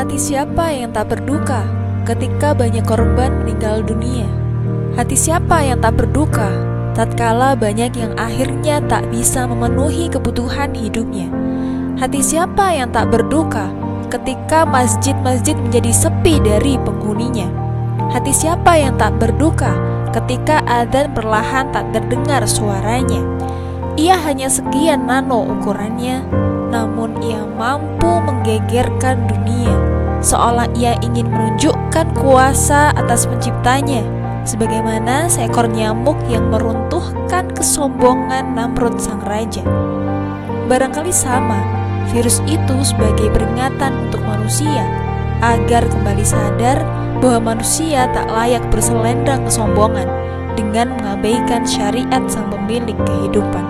Hati siapa yang tak berduka ketika banyak korban meninggal dunia? Hati siapa yang tak berduka tatkala banyak yang akhirnya tak bisa memenuhi kebutuhan hidupnya? Hati siapa yang tak berduka ketika masjid-masjid menjadi sepi dari penghuninya? Hati siapa yang tak berduka ketika adzan perlahan tak terdengar suaranya? Ia hanya sekian nano ukurannya, namun ia mampu menggegerkan dunia, seolah ia ingin menunjukkan kuasa atas penciptanya, sebagaimana seekor nyamuk yang meruntuhkan kesombongan Namrud sang raja. Barangkali sama, virus itu sebagai peringatan untuk manusia agar kembali sadar bahwa manusia tak layak berselendang kesombongan dengan mengabaikan syariat sang pemilik kehidupan.